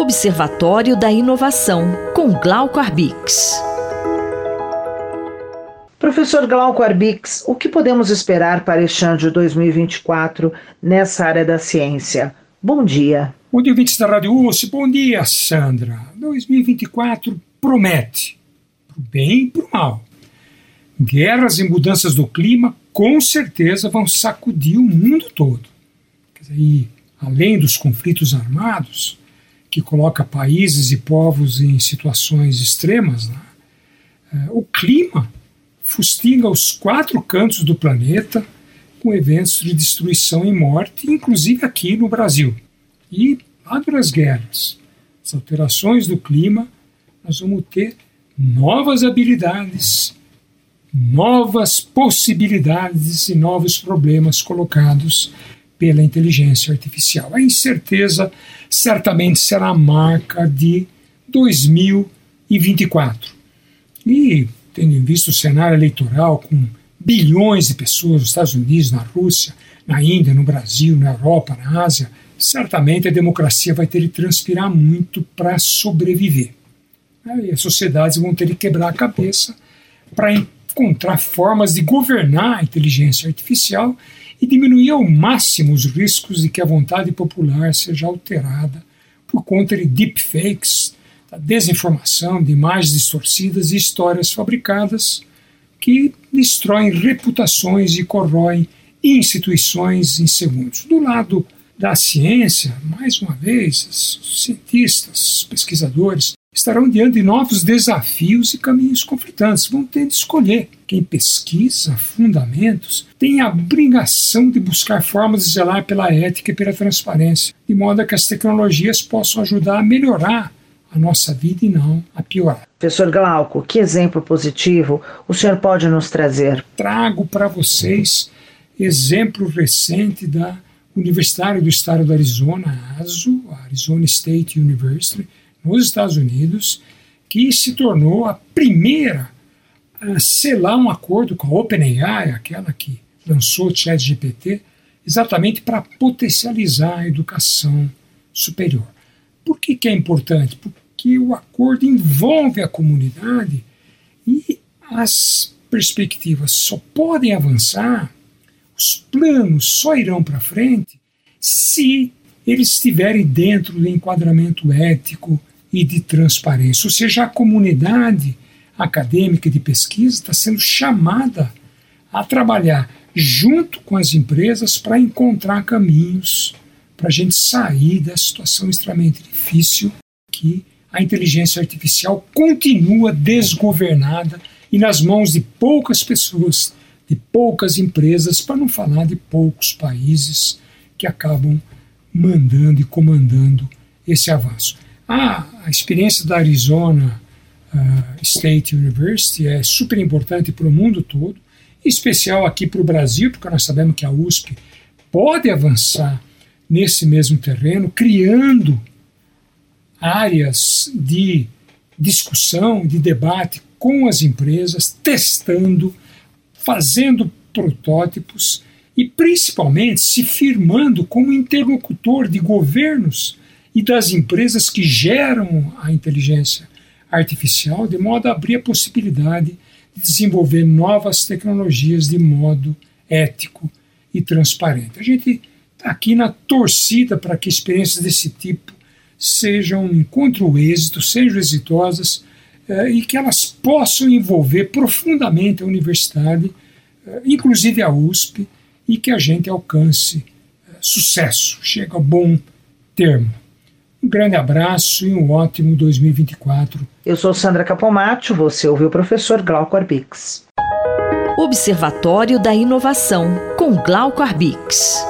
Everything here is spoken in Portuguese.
Observatório da Inovação, com Glauco Arbix. Professor Glauco Arbix, o que podemos esperar para este ano de 2024 nessa área da ciência? Bom dia. Bom dia, ouvintes da Rádio USP. Bom dia, Sandra. 2024 promete, pro bem e pro mal. Guerras e mudanças do clima com certeza vão sacudir o mundo todo. E, além dos conflitos armados, que coloca países e povos em situações extremas, né? É, o clima fustiga os quatro cantos do planeta com eventos de destruição e morte, inclusive aqui no Brasil. E lá das guerras, as alterações do clima, nós vamos ter novas habilidades, novas possibilidades e novos problemas colocados pela inteligência artificial. A incerteza certamente será a marca de 2024. E, tendo em vista o cenário eleitoral com bilhões de pessoas nos Estados Unidos, na Rússia, na Índia, no Brasil, na Europa, na Ásia, certamente a democracia vai ter de transpirar muito para sobreviver. E as sociedades vão ter de quebrar a cabeça para encontrar formas de governar a inteligência artificial e diminuir ao máximo os riscos de que a vontade popular seja alterada por conta de deepfakes, da desinformação, de imagens distorcidas e histórias fabricadas que destroem reputações e corroem instituições em segundos. Do lado da ciência, mais uma vez, os cientistas, os pesquisadores estarão diante de novos desafios e caminhos conflitantes. Vão ter de escolher. Quem pesquisa fundamentos tem a obrigação de buscar formas de zelar pela ética e pela transparência, de modo que as tecnologias possam ajudar a melhorar a nossa vida e não a piorar. Professor Glauco, que exemplo positivo o senhor pode nos trazer? Trago para vocês exemplo recente da Universidade do Estado do Arizona, ASU, Arizona State University, nos Estados Unidos, que se tornou a primeira a selar um acordo com a OpenAI, aquela que lançou o ChatGPT, exatamente para potencializar a educação superior. Por que, que é importante? Porque o acordo envolve a comunidade e as perspectivas só podem avançar, os planos só irão para frente se eles estiverem dentro do enquadramento ético e de transparência. Ou seja, a comunidade acadêmica de pesquisa está sendo chamada a trabalhar junto com as empresas para encontrar caminhos para a gente sair da situação extremamente difícil que a inteligência artificial continua desgovernada e nas mãos de poucas pessoas, de poucas empresas, para não falar de poucos países que acabam mandando e comandando esse avanço. Ah, a experiência da Arizona uh, State University é super importante para o mundo todo, em especial aqui para o Brasil, porque nós sabemos que a USP pode avançar nesse mesmo terreno, criando áreas de discussão, de debate com as empresas, testando, fazendo protótipos e principalmente se firmando como interlocutor de governos e das empresas que geram a inteligência artificial, de modo a abrir a possibilidade de desenvolver novas tecnologias de modo ético e transparente. A gente está aqui na torcida para que experiências desse tipo sejam encontro êxito, sejam exitosas eh, e que elas possam envolver profundamente a universidade, eh, inclusive a USP, e que a gente alcance eh, sucesso, chega a bom termo. Um grande abraço e um ótimo 2024. Eu sou Sandra Capomatto, você ouviu o professor Glauco Arbix. Observatório da Inovação, com Glauco Arbix.